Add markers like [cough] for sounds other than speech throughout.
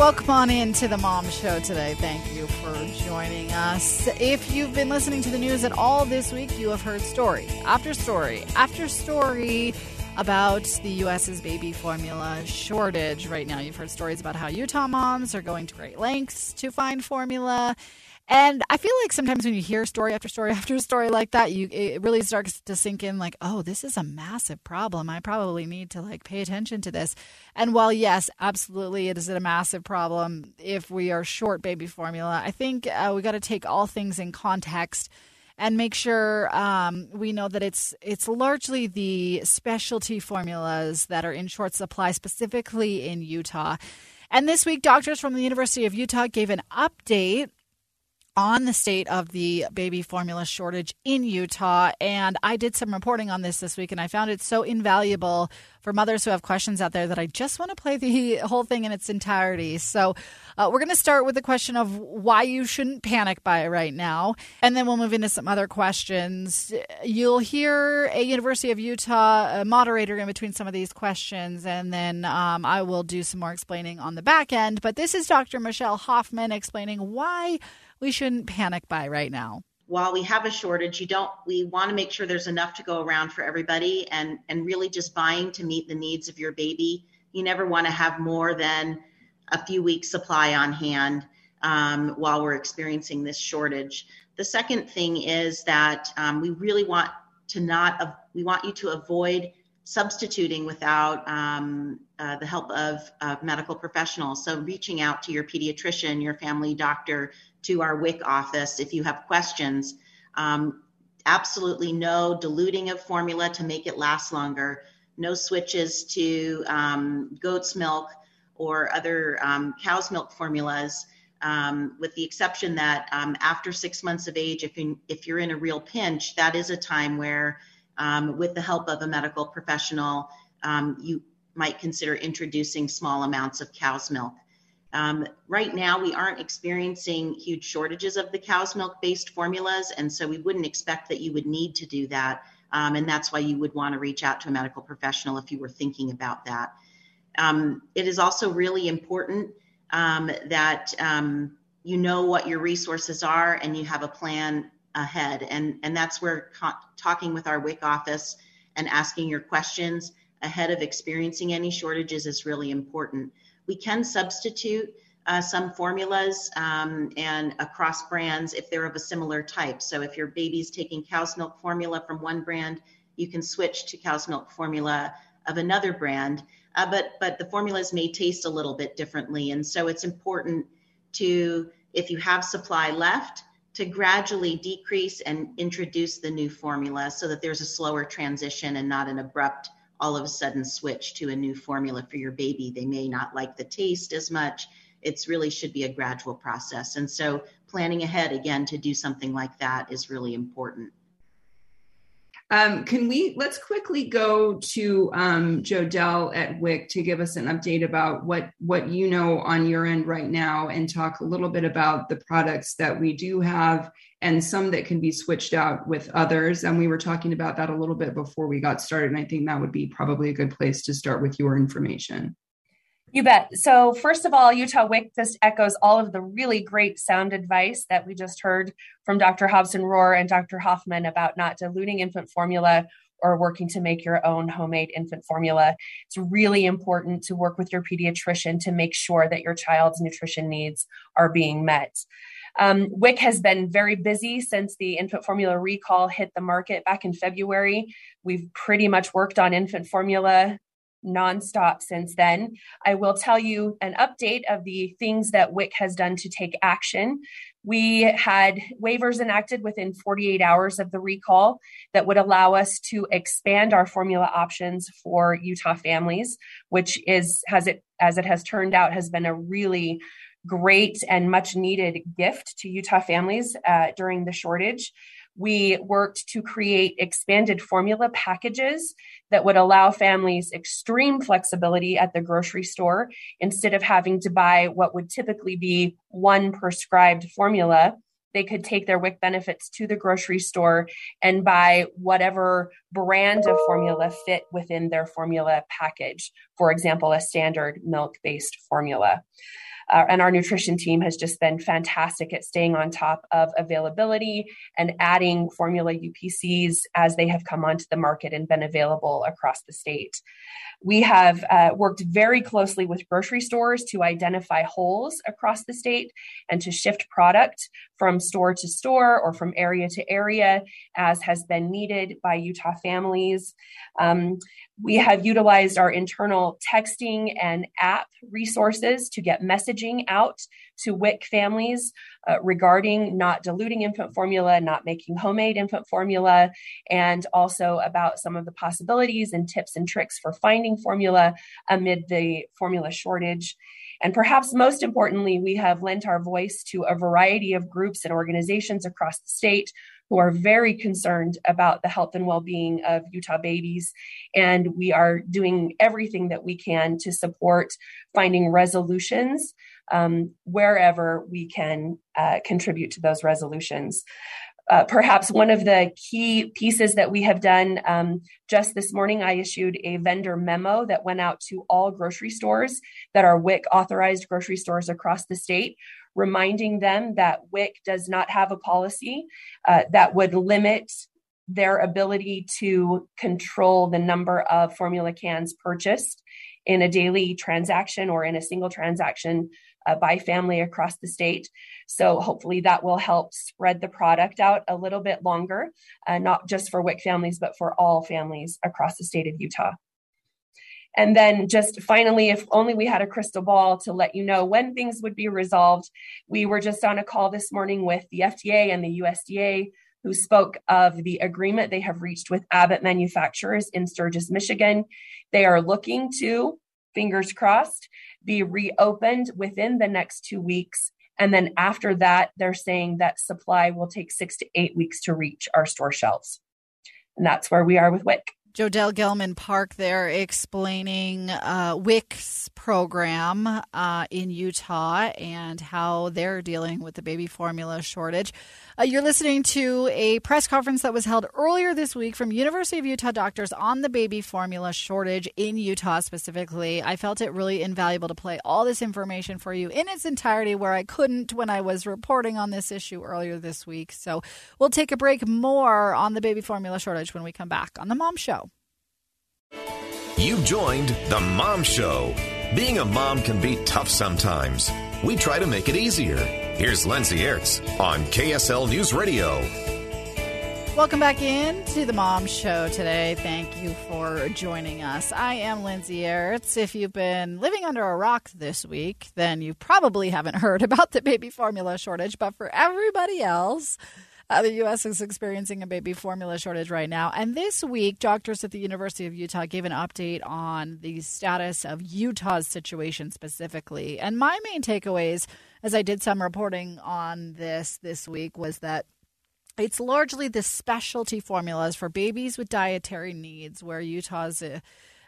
Welcome on into the Mom Show today. Thank you for joining us. If you've been listening to the news at all this week, you have heard story after story after story about the U.S.'s baby formula shortage. Right now, you've heard stories about how Utah moms are going to great lengths to find formula. And I feel like sometimes when you hear story after story [laughs] after story like that, you it really starts to sink in like, oh, this is a massive problem. I probably need to like pay attention to this. And while yes, absolutely, it is a massive problem if we are short baby formula. I think uh, we got to take all things in context and make sure um, we know that it's it's largely the specialty formulas that are in short supply, specifically in Utah. And this week, doctors from the University of Utah gave an update on the state of the baby formula shortage in Utah. And I did some reporting on this this week, and I found it so invaluable for mothers who have questions out there that I just want to play the [laughs] whole thing in its entirety. So uh, we're going to start with the question of why you shouldn't panic buy right now, and then we'll move into some other questions. You'll hear a University of Utah moderator in between some of these questions, and then um, I will do some more explaining on the back end. But this is Dr. Michelle Hoffman explaining why we shouldn't panic buy right now? While we have a shortage, you don't we want to make sure there's enough to go around for everybody and and really just buying to meet the needs of your baby. You never want to have more than a few weeks supply on hand um, while we're experiencing this shortage. The second thing is that um, we really want to not, we want you to avoid substituting without um, uh, the help of uh, medical professionals. So reaching out to your pediatrician, your family doctor, to our WIC office if you have questions. Um, absolutely no diluting of formula to make it last longer, no switches to um, goat's milk or other um, cow's milk formulas, um, with the exception that um, after six months of age, if, in, if you're in a real pinch, that is a time where, um, with the help of a medical professional, you might consider introducing small amounts of cow's milk. Um, right now, we aren't experiencing huge shortages of the cow's milk based formulas, and so we wouldn't expect that you would need to do that. Um, and that's why you would want to reach out to a medical professional if you were thinking about that. Um, it is also really important um, that um, you know what your resources are and you have a plan ahead. And, and that's where co- talking with our WIC office and asking your questions ahead of experiencing any shortages is really important. We can substitute uh, some formulas um, and across brands if they're of a similar type. So if your baby's taking cow's milk formula from one brand, you can switch to cow's milk formula of another brand. Uh, but but the formulas may taste a little bit differently, and so it's important to if you have supply left to gradually decrease and introduce the new formula so that there's a slower transition and not an abrupt all of a sudden switch to a new formula for your baby. They may not like the taste as much. It's really should be a gradual process. And so planning ahead again to do something like that is really important. Um, can we let's quickly go to um, Jodell at WIC to give us an update about what what you know on your end right now, and talk a little bit about the products that we do have and some that can be switched out with others. And we were talking about that a little bit before we got started, and I think that would be probably a good place to start with your information. You bet. So, first of all, Utah WIC just echoes all of the really great sound advice that we just heard from Dr. Hobson Rohr and Dr. Hoffman about not diluting infant formula or working to make your own homemade infant formula. It's really important to work with your pediatrician to make sure that your child's nutrition needs are being met. Um, WIC has been very busy since the infant formula recall hit the market back in February. We've pretty much worked on infant formula nonstop since then. I will tell you an update of the things that WIC has done to take action. We had waivers enacted within 48 hours of the recall that would allow us to expand our formula options for Utah families, which is has it as it has turned out has been a really great and much needed gift to Utah families uh, during the shortage. We worked to create expanded formula packages that would allow families extreme flexibility at the grocery store instead of having to buy what would typically be one prescribed formula. They could take their WIC benefits to the grocery store and buy whatever brand of formula fit within their formula package. For example, a standard milk based formula. Uh, and our nutrition team has just been fantastic at staying on top of availability and adding formula UPCs as they have come onto the market and been available across the state. We have uh, worked very closely with grocery stores to identify holes across the state and to shift product from store to store or from area to area as has been needed by Utah families. Um, we have utilized our internal texting and app resources to get messaging out to WIC families uh, regarding not diluting infant formula, not making homemade infant formula, and also about some of the possibilities and tips and tricks for finding formula amid the formula shortage. And perhaps most importantly, we have lent our voice to a variety of groups and organizations across the state who are very concerned about the health and well being of Utah babies. And we are doing everything that we can to support finding resolutions um, wherever we can uh, contribute to those resolutions. Uh, perhaps one of the key pieces that we have done um, just this morning, I issued a vendor memo that went out to all grocery stores that are WIC authorized grocery stores across the state, reminding them that WIC does not have a policy uh, that would limit their ability to control the number of formula cans purchased in a daily transaction or in a single transaction uh, by family across the state. So hopefully that will help spread the product out a little bit longer, uh, not just for WIC families, but for all families across the state of Utah. And then just finally, if only we had a crystal ball to let you know when things would be resolved. We were just on a call this morning with the FDA and the USDA who spoke of the agreement they have reached with Abbott Manufacturers in Sturgis, Michigan. They are looking to, fingers crossed, be reopened within the next two weeks. And then after that, they're saying that supply will take six to eight weeks to reach our store shelves. And that's where we are with WIC. Jodelle Gelman Park there explaining uh, WIC's program uh, in Utah and how they're dealing with the baby formula shortage. Uh, you're listening to a press conference that was held earlier this week from University of Utah doctors on the baby formula shortage in Utah specifically. I felt it really invaluable to play all this information for you in its entirety where I couldn't when I was reporting on this issue earlier this week. So we'll take a break more on the baby formula shortage when we come back on the Mom Show. You joined the Mom Show. Being a mom can be tough sometimes. We try to make it easier. Here's Lindsay Aerts on KSL News Radio. Welcome back in to the Mom Show today. Thank you for joining us. I am Lindsay Aerts. If you've been living under a rock this week, then you probably haven't [laughs] heard about the baby formula shortage. But for everybody else, uh, the U.S. is experiencing a baby formula shortage right now. And this week, doctors at the University of Utah gave an update on the status of Utah's situation specifically. And my main takeaways, as I did some reporting on this this week, was that it's largely the specialty formulas for babies with dietary needs where Utah's. Uh,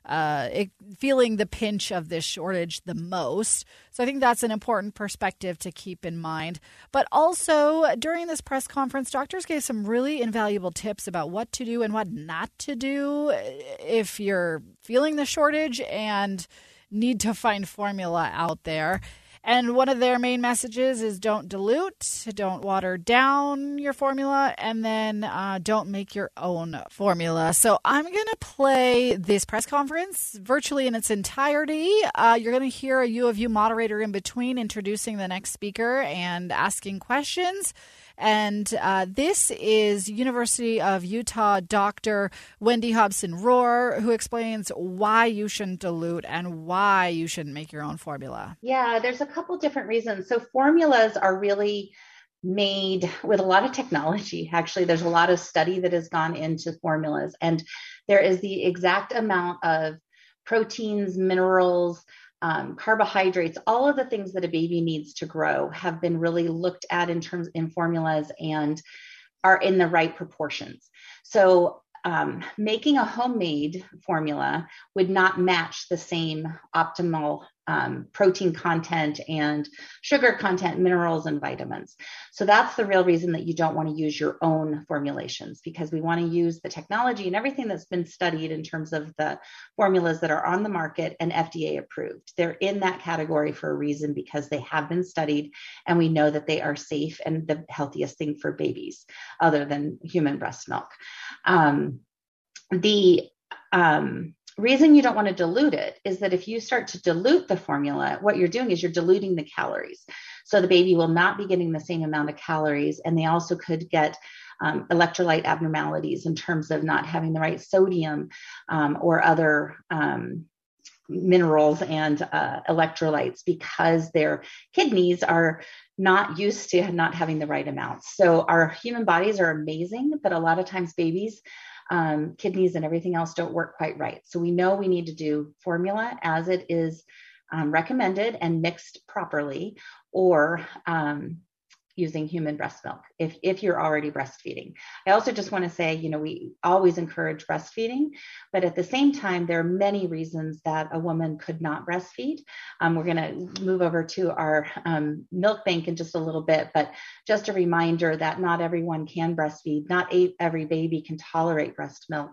uh, it, feeling the pinch of this shortage the most. So I think that's an important perspective to keep in mind. But also, during this press conference, doctors gave some really invaluable tips about what to do and what not to do if you're feeling the shortage and need to find formula out there. And one of their main messages is don't dilute, don't water down your formula, and then uh, don't make your own formula. So I'm going to play this press conference virtually in its entirety. Uh, you're going to hear a U of U moderator in between introducing the next speaker and asking questions. And uh, this is University of Utah Dr. Wendy Hobson Rohr, who explains why you shouldn't dilute and why you shouldn't make your own formula. Yeah, there's a couple different reasons. So, formulas are really made with a lot of technology. Actually, there's a lot of study that has gone into formulas, and there is the exact amount of proteins, minerals, um, carbohydrates, all of the things that a baby needs to grow have been really looked at in terms in formulas and are in the right proportions. So um, making a homemade formula would not match the same optimal um, protein content and sugar content, minerals, and vitamins. So that's the real reason that you don't want to use your own formulations because we want to use the technology and everything that's been studied in terms of the formulas that are on the market and FDA approved. They're in that category for a reason because they have been studied and we know that they are safe and the healthiest thing for babies other than human breast milk. Um, the um, reason you don't want to dilute it is that if you start to dilute the formula, what you're doing is you're diluting the calories. So the baby will not be getting the same amount of calories, and they also could get um, electrolyte abnormalities in terms of not having the right sodium um, or other um, minerals and uh, electrolytes because their kidneys are not used to not having the right amounts. So our human bodies are amazing, but a lot of times babies um, kidneys and everything else don't work quite right. So we know we need to do formula as it is um, recommended and mixed properly, or um, using human breast milk if, if you're already breastfeeding. I also just want to say, you know, we always encourage breastfeeding, but at the same time, there are many reasons that a woman could not breastfeed. Um, we're going to move over to our um, milk bank in just a little bit, but just a reminder that not everyone can breastfeed. Not every baby can tolerate breast milk.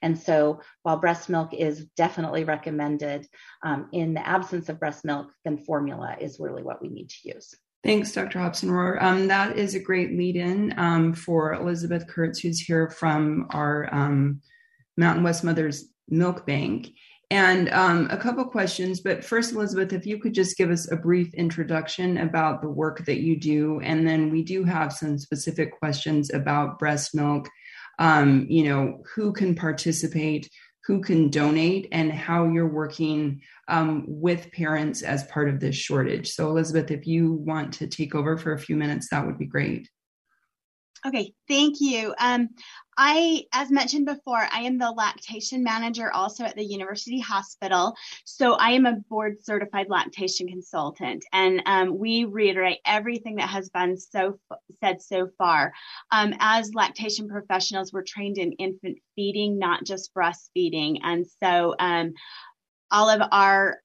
And so while breast milk is definitely recommended, um, in the absence of breast milk, then formula is really what we need to use. Thanks, Dr. Hobson Rohr. Um, that is a great lead in um, for Elizabeth Kurtz, who's here from our um, Mountain West Mothers Milk Bank. And um, a couple questions, but first, Elizabeth, if you could just give us a brief introduction about the work that you do, and then we do have some specific questions about breast milk. Um, you know, who can participate? Who can donate and how you're working um, with parents as part of this shortage. So, Elizabeth, if you want to take over for a few minutes, that would be great. Okay, thank you. Um, I, as mentioned before, I am the lactation manager also at the University Hospital. So I am a board certified lactation consultant, and um, we reiterate everything that has been so said so far. Um, as lactation professionals, we're trained in infant feeding, not just breastfeeding, and so um, all of our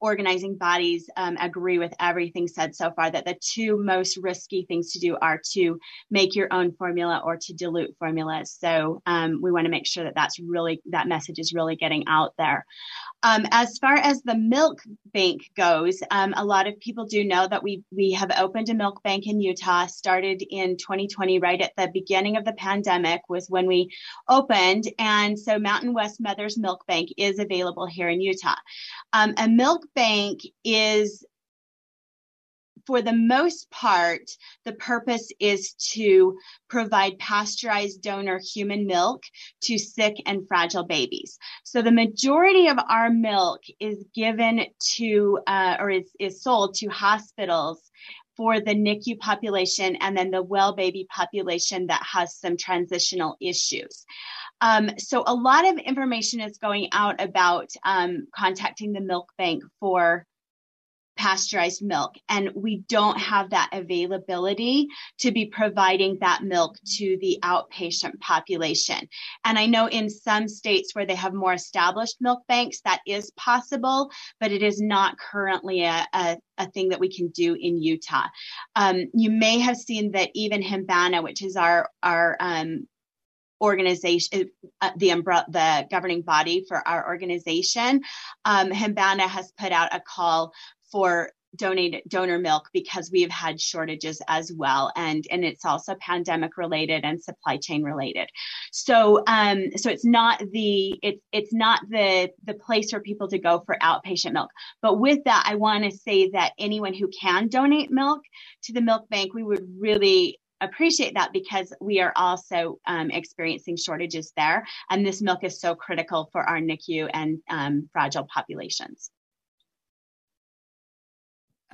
organizing bodies um, agree with everything said so far that the two most risky things to do are to make your own formula or to dilute formulas so um, we want to make sure that that's really that message is really getting out there um, as far as the milk bank goes, um, a lot of people do know that we we have opened a milk bank in Utah. Started in 2020, right at the beginning of the pandemic, was when we opened, and so Mountain West Mothers Milk Bank is available here in Utah. Um, a milk bank is for the most part, the purpose is to provide pasteurized donor human milk to sick and fragile babies. So the majority of our milk is given to, uh, or is, is sold to hospitals for the NICU population and then the well baby population that has some transitional issues. Um, so a lot of information is going out about um, contacting the milk bank for pasteurized milk and we don't have that availability to be providing that milk to the outpatient population. And i know in some states where they have more established milk banks that is possible but it is not currently a, a, a thing that we can do in utah. Um, you may have seen that even HMBANA which is our our um, organization, uh, the umbrella, the governing body for our organization, um, HMBANA has put out a call for donate donor milk because we have had shortages as well. And and it's also pandemic related and supply chain related. So um so it's not the it's it's not the the place for people to go for outpatient milk. But with that i want to say that anyone who can donate milk to the milk bank we would really appreciate that because we are also um, experiencing shortages there. And this milk is so critical for our nicu and um, fragile populations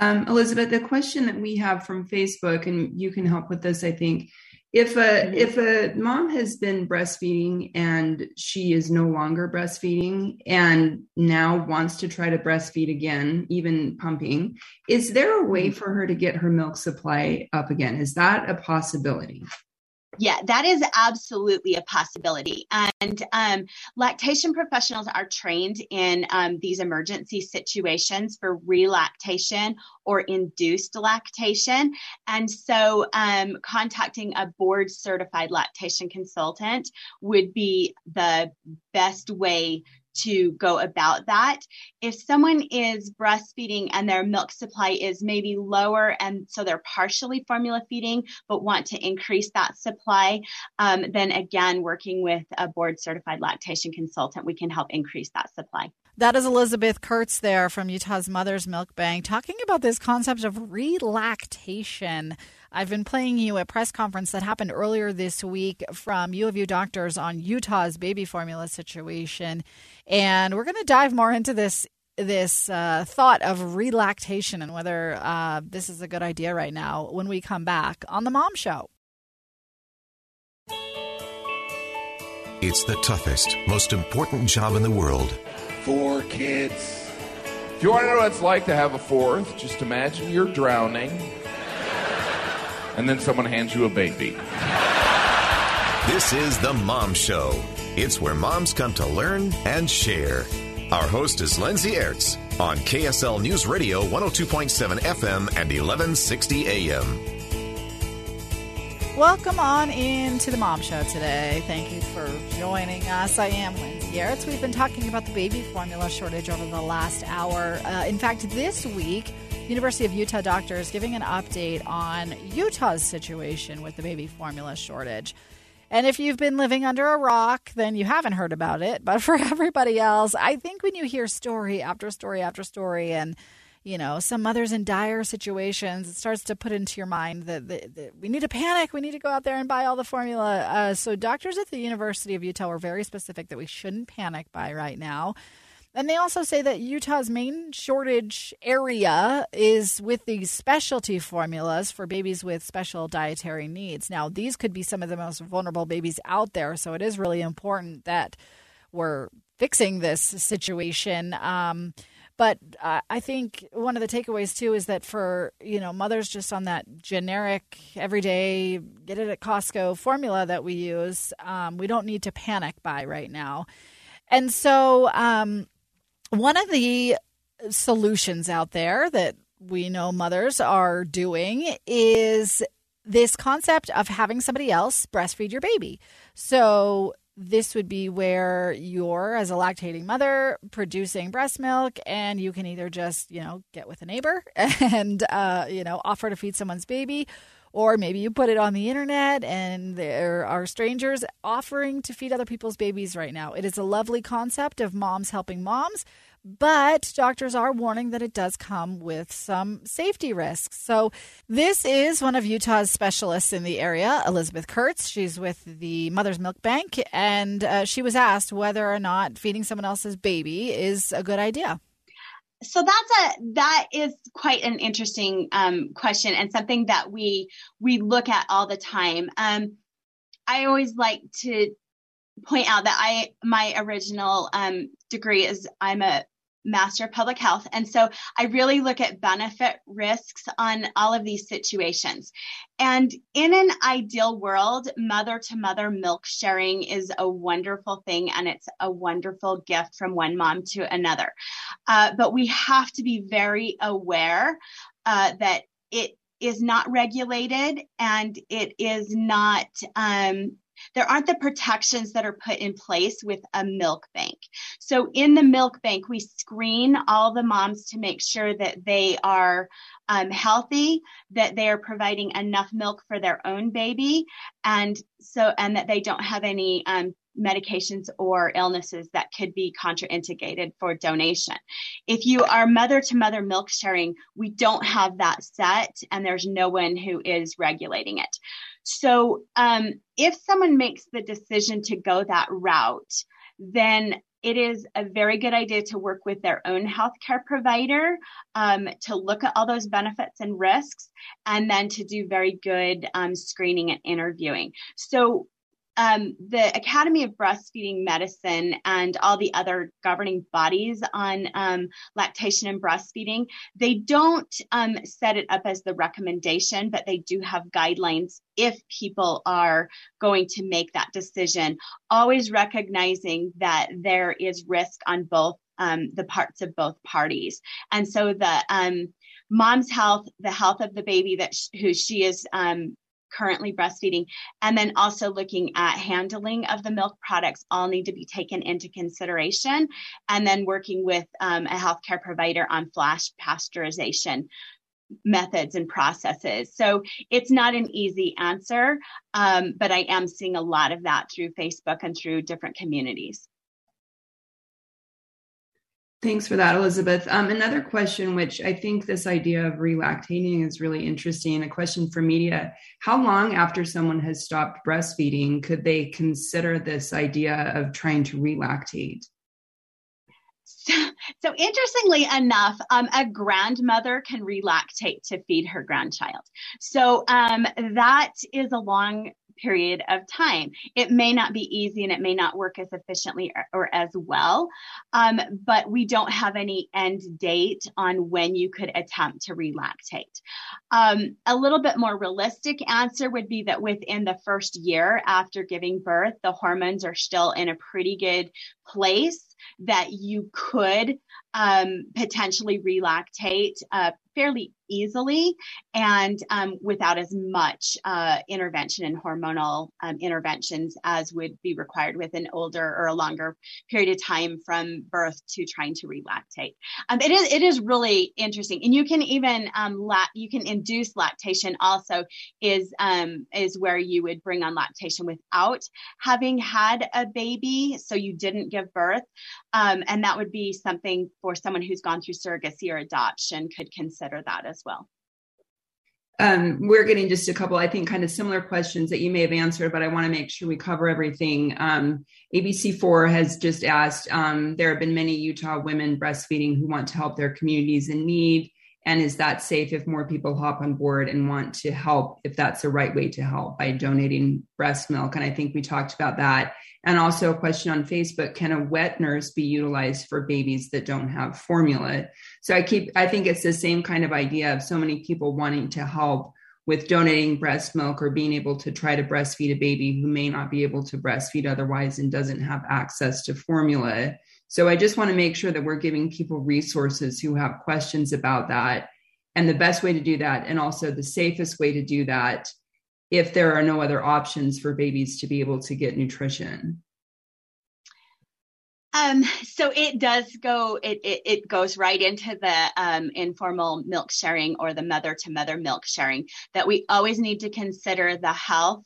um, Elizabeth, the question that we have from Facebook, and you can help with this, I think, if a mm-hmm. if a mom has been breastfeeding and she is no longer breastfeeding and now wants to try to breastfeed again even pumping is there a way mm-hmm. for her to get her milk supply up again is that a possibility yeah, that is absolutely a possibility. And um, lactation professionals are trained in um, these emergency situations for relactation or induced lactation. And so, um, contacting a board certified lactation consultant would be the best way to go about that. If someone is breastfeeding and their milk supply is maybe lower and so they're partially formula feeding but want to increase that supply, um, then again, working with a board certified lactation consultant, we can help increase that supply. That is Elizabeth Kurtz there from Utah's Mother's Milk Bank talking about this concept of relactation. I've been playing you a press conference that happened earlier this week from U of U doctors on Utah's baby formula situation. And we're going to dive more into this this uh, thought of relactation and whether uh, this is a good idea right now when we come back on the Mom Show. It's the toughest, most important job in the world. Four kids. If you want to know what it's like to have a fourth, just imagine you're drowning and then someone hands you a baby. This is The Mom Show. It's where moms come to learn and share. Our host is Lindsay Aerts on KSL News Radio 102.7 FM and 1160 AM. Welcome on into the Mom Show today. Thank you for joining us. I am Lindsay Aerts. We've been talking about the baby formula shortage over the last hour. Uh, in fact, this week, University of Utah doctors giving an update on Utah's situation with the baby formula shortage. And if you've been living under a rock, then you haven't heard about it. But [laughs] for everybody else, I think when you hear story after story after story and you know, some mothers in dire situations, it starts to put into your mind that, that, that, we need to panic. We need to go out there and buy all the formula. Uh, so, doctors at the University of Utah were very specific that we shouldn't panic buy right now. And they also say that Utah's main shortage area is with these specialty formulas for babies with special dietary needs. Now, these could be some of the most vulnerable babies out there, so it is really important that we're fixing this situation. Um, but uh, I think one of the takeaways too is that for you know mothers just on that generic everyday get it at Costco formula that we use, um, we don't need to panic buy right now. And so um, one of the solutions out there that we know mothers are doing is this concept of having somebody else breastfeed your baby. So this would be where you're as a lactating mother producing breast milk and you can either just you know get with a neighbor [laughs] and uh, you know offer to feed someone's baby or maybe you put it on the internet and there are strangers offering to feed other people's babies right now. It is a lovely concept of moms helping moms, but doctors are warning that it does come with some safety risks. So, this is one of Utah's specialists in the area, Elizabeth Kurtz. She's with the Mother's Milk Bank, and uh, she was asked whether or not feeding someone else's baby is a good idea so that's a that is quite an interesting um, question and something that we we look at all the time. Um, I always like to point out that I my original um, degree is I'm a master of public health. And so I really look at benefit risks on all of these situations. And in an ideal world, mother to mother milk sharing is a wonderful thing and it's a wonderful gift from one mom to another. Uh, but we have to be very aware uh, that it is not regulated and it is not um, there aren't the protections that are put in place with a milk bank. So in the milk bank, we screen all the moms to make sure that they are um, healthy, that they are providing enough milk for their own baby, and so and that they don't have any um, medications or illnesses that could be contraindicated for donation. If you are mother to mother milk sharing, we don't have that set and there's no one who is regulating it. So um, if someone makes the decision to go that route, then it is a very good idea to work with their own healthcare provider um, to look at all those benefits and risks, and then to do very good um, screening and interviewing. So um, the Academy of Breastfeeding Medicine and all the other governing bodies on um, lactation and breastfeeding, they don't um, set it up as the recommendation, but they do have guidelines if people are going to make that decision, always recognizing that there is risk on both um, the parts of both parties. And so the um, mom's health, the health of the baby that sh- who she is um, currently breastfeeding, and then also looking at handling of the milk products all need to be taken into consideration. And then working with um, a healthcare provider on flash pasteurization methods and processes. So it's not an easy answer, um, but I am seeing a lot of that through Facebook and through different communities. Thanks for that, Elizabeth. Um, another question, which I think this idea of relactating is really interesting, a question for media. How long after someone has stopped breastfeeding could they consider this idea of trying to relactate? So, so interestingly enough, um, a grandmother can relactate to feed her grandchild. So um, that is a long period of time. It may not be easy and it may not work as efficiently or, or as well, um, but we don't have any end date on when you could attempt to relactate. Um, a little bit more realistic answer would be that within the first year after giving birth, the hormones are still in a pretty good place that you could um, potentially relactate uh, fairly easily and um, without as much uh, intervention and hormonal um, interventions as would be required with an older or a longer period of time from birth to trying to relactate. Um, it is it is really interesting, and you can even um, la- you can induce lactation. Also, is um, is where you would bring on lactation without having had a baby, so you didn't give birth, um, and that would be something for someone who's gone through surrogacy or adoption could consider that as well. Um, we're getting just a couple, I think, kind of similar questions that you may have answered, but I want to make sure we cover everything. Um, ABC4 has just asked um, there have been many Utah women breastfeeding who want to help their communities in need. And is that safe if more people hop on board and want to help, if that's the right way to help by donating breast milk? And I think we talked about that. And also a question on Facebook, can a wet nurse be utilized for babies that don't have formula? So I keep, I think it's the same kind of idea of so many people wanting to help with donating breast milk or being able to try to breastfeed a baby who may not be able to breastfeed otherwise and doesn't have access to formula. So I just want to make sure that we're giving people resources who have questions about that and the best way to do that and also the safest way to do that if there are no other options for babies to be able to get nutrition? Um, so it does go, it, it, it goes right into the um, informal milk sharing or the mother to mother milk sharing that we always need to consider the health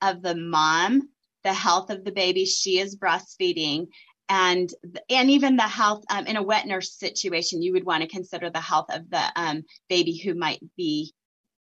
of the mom, the health of the baby she is breastfeeding, and and even the health um, in a wet nurse situation, you would want to consider the health of the um, baby who might be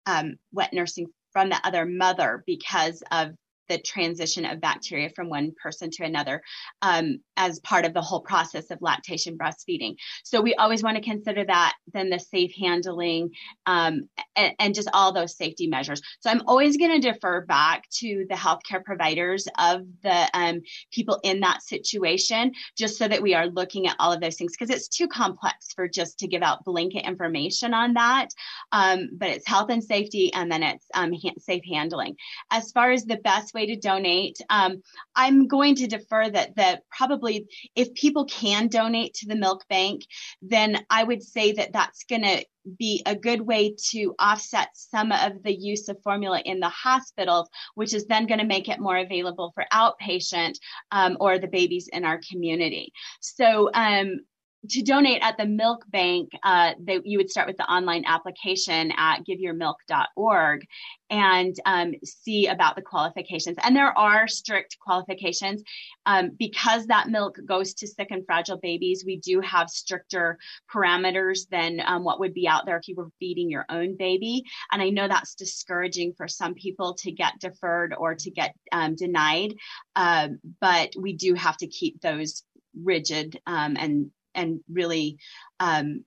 um, wet nursing from the other mother because of the transition of bacteria from one person to another um, as part of the whole process of lactation breastfeeding. So we always want to consider that, then the safe handling, um, and, and, just all those safety measures. So I'm always going to defer back to the healthcare providers of the um, people in that situation, just so that we are looking at all of those things because it's too complex for just to give out blanket information on that. Um, but it's health and safety, and then it's um, safe handling. As far as the best way to donate. Um, I'm going to defer that that probably if people can donate to the milk bank, then I would say that that's going to be a good way to offset some of the use of formula in the hospitals, which is then going to make it more available for outpatient um, or the babies in our community. So um, to donate at the milk bank, uh, they, you would start with the online application at giveyourmilk.org and um, see about the qualifications. And there are strict qualifications. Um, because that milk goes to sick and fragile babies, we do have stricter parameters than um, what would be out there if you were feeding your own baby. And I know that's discouraging for some people to get deferred or to get um, denied, uh, but we do have to keep those rigid um, and and really um,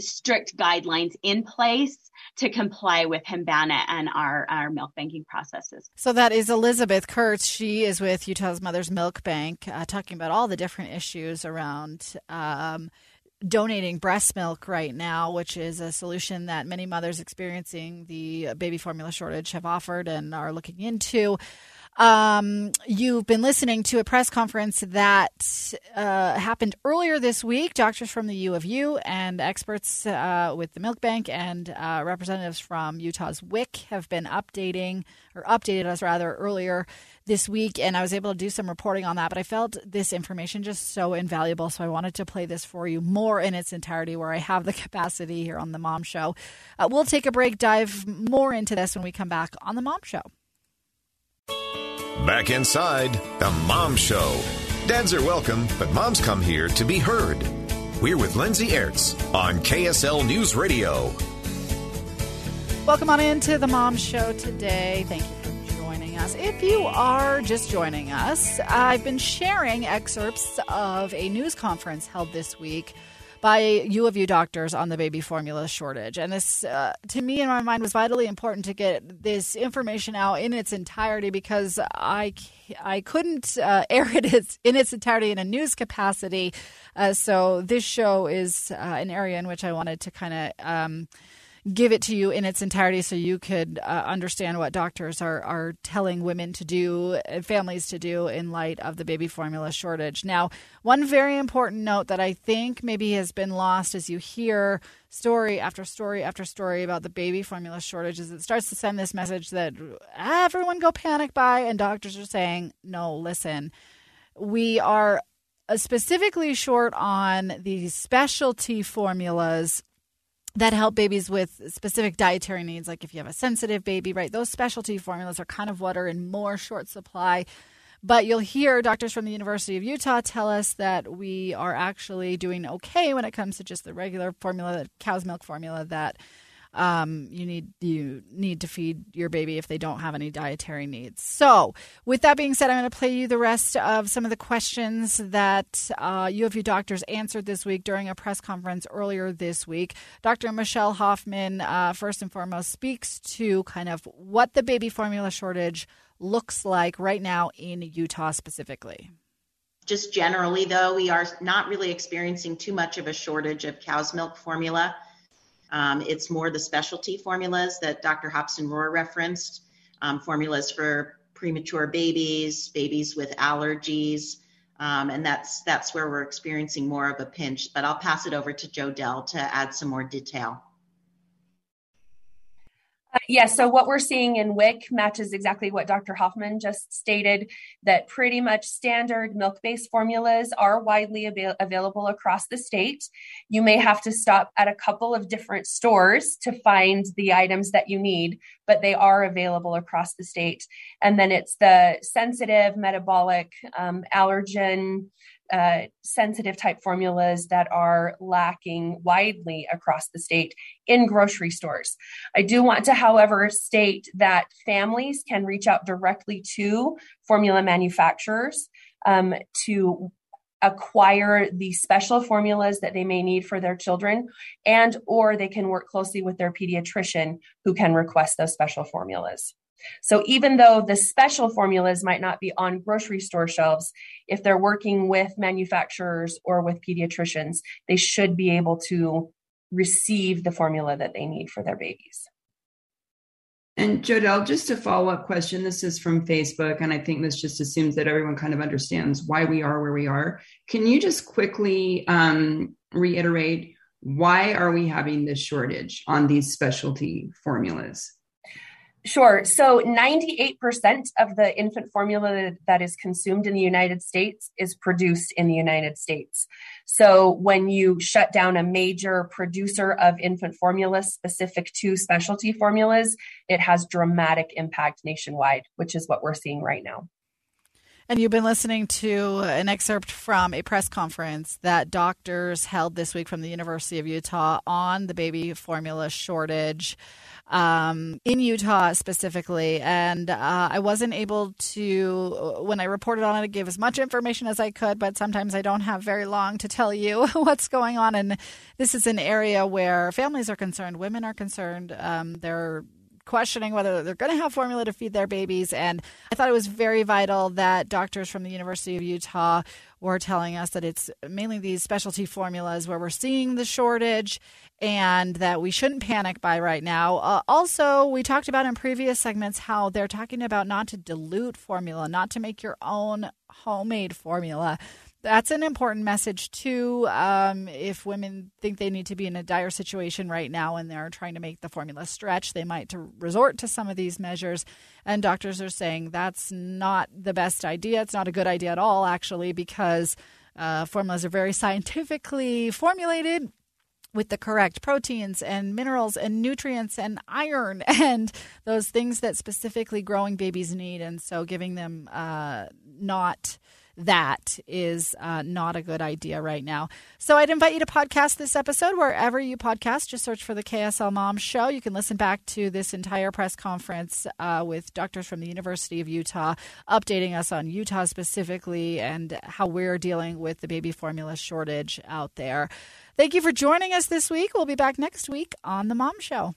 strict guidelines in place to comply with HMBANA and our, our milk banking processes. So that is Elizabeth Kurtz. She is with Utah's Mother's Milk Bank, uh, talking about all the different issues around. Um, donating breast milk right now, which is a solution that many mothers experiencing the baby formula shortage have offered and are looking into. Um, you've been listening to a press conference that uh, happened earlier this week. Doctors from the U of U and experts uh, with the Milk Bank and uh, representatives from Utah's WIC have been updating or updated us rather earlier this week, and I was able to do some reporting on that. But I felt this information just so invaluable, so I wanted to play this for you more in its entirety, where I have the [laughs] capacity here on the Mom Show. Uh, we'll take a break, dive more into this when we come back on the Mom Show. Back inside the Mom Show. Dads are welcome, but moms come here to be heard. We're with Lindsay Aerts on KSL News Radio. Welcome on into the Mom Show today. Thank you for joining us. If you are just joining us, I've been sharing excerpts of a news conference held this week by U of U doctors on the baby formula shortage. And this, uh, to me, in my mind, was vitally important to get this information out in its entirety because I, I couldn't uh, [laughs] air it in its entirety in a news capacity. Uh, so this show is uh, an area in which I wanted to kind of. Um, give it to you in its entirety so you could uh, understand what doctors are, are telling women to do, uh, families to do in light of the baby formula shortage. Now, one very important note that I think maybe has been lost as you hear story after story after story about the baby formula shortage is it starts to send this message that everyone go panic buy, and doctors are saying, no, listen, we are uh, specifically short on these specialty formulas that help babies with specific dietary needs, like if you have a sensitive baby, right? Those specialty formulas are kind of what are in more short supply. But you'll hear doctors from the University of Utah tell us that we are actually doing okay when it comes to just the regular formula, the cow's milk formula that um, you need you need to feed your baby if they don't have any dietary needs. So, with that being said, I'm going to play you the rest of some of the questions that uh, U of U doctors answered this week during a press conference earlier this week. Dr. Michelle Hoffman, uh, first and foremost, speaks to kind of what the baby formula shortage looks like right now in Utah specifically. Just generally, though, we are not really experiencing too much of a shortage of cow's milk formula. Um, it's more the specialty formulas that Dr. Hobson Rohr referenced, um, formulas for premature babies, babies with allergies, um, and that's that's where we're experiencing more of a pinch. But I'll pass it over to Jodelle to add some more detail. Uh, yes, yeah, so what we're seeing in WIC matches exactly what Dr. Hoffman just stated that pretty much standard milk based formulas are widely avail- available across the state. You may have to stop at a couple of different stores to find the items that you need, but they are available across the state. And then it's the sensitive, metabolic, um, allergen, uh, sensitive type formulas that are lacking widely across the state in grocery stores. I do want to, however, state that families can reach out directly to formula manufacturers um, to acquire the special formulas that they may need for their children and or they can work closely with their pediatrician who can request those special formulas so even though the special formulas might not be on grocery store shelves, if they're working with manufacturers or with pediatricians, they should be able to receive the formula that they need for their babies. And Jodelle, just a follow up question. This is from Facebook, and I think this just assumes that everyone kind of understands why we are where we are. Can you just quickly um, reiterate why are we having this shortage on these specialty formulas? Sure. So 98% of the infant formula that is consumed in the United States is produced in the United States. So when you shut down a major producer of infant formula specific to specialty formulas, it has dramatic impact nationwide, which is what we're seeing right now. And you've been listening to an excerpt from a press conference that doctors held this week from the University of Utah on the baby formula shortage um, in Utah specifically. And uh, I wasn't able to, when I reported on it, give as much information as I could, but sometimes I don't have very long to tell you [laughs] what's going on. And this is an area where families are concerned, women are concerned. Um, they're questioning whether they're going to have formula to feed their babies. And I thought it was very vital that doctors from the University of Utah were telling us that it's mainly these specialty formulas where we're seeing the shortage and that we shouldn't panic by right now. Uh, also, we talked about in previous segments how they're talking about not to dilute formula, not to make your own homemade formula that's an important message too. Um, if women think they need to be in a dire situation right now and they're trying to make the formula stretch, they might to resort to some of these measures. And doctors are saying that's not the best idea. It's not a good idea at all, actually, because uh, formulas are very [laughs] scientifically formulated with the correct proteins and minerals and nutrients and iron [laughs] and those things that specifically growing babies need. And so giving them uh, not that is uh, not a good idea right now. So I'd invite you to podcast this episode wherever you podcast. Just search for the KSL Mom Show. You can listen back to this entire press conference uh, with doctors from the University of Utah updating us on Utah specifically and how we're dealing with the baby formula shortage out there. Thank you for joining us this week. We'll be back next week on The Mom Show.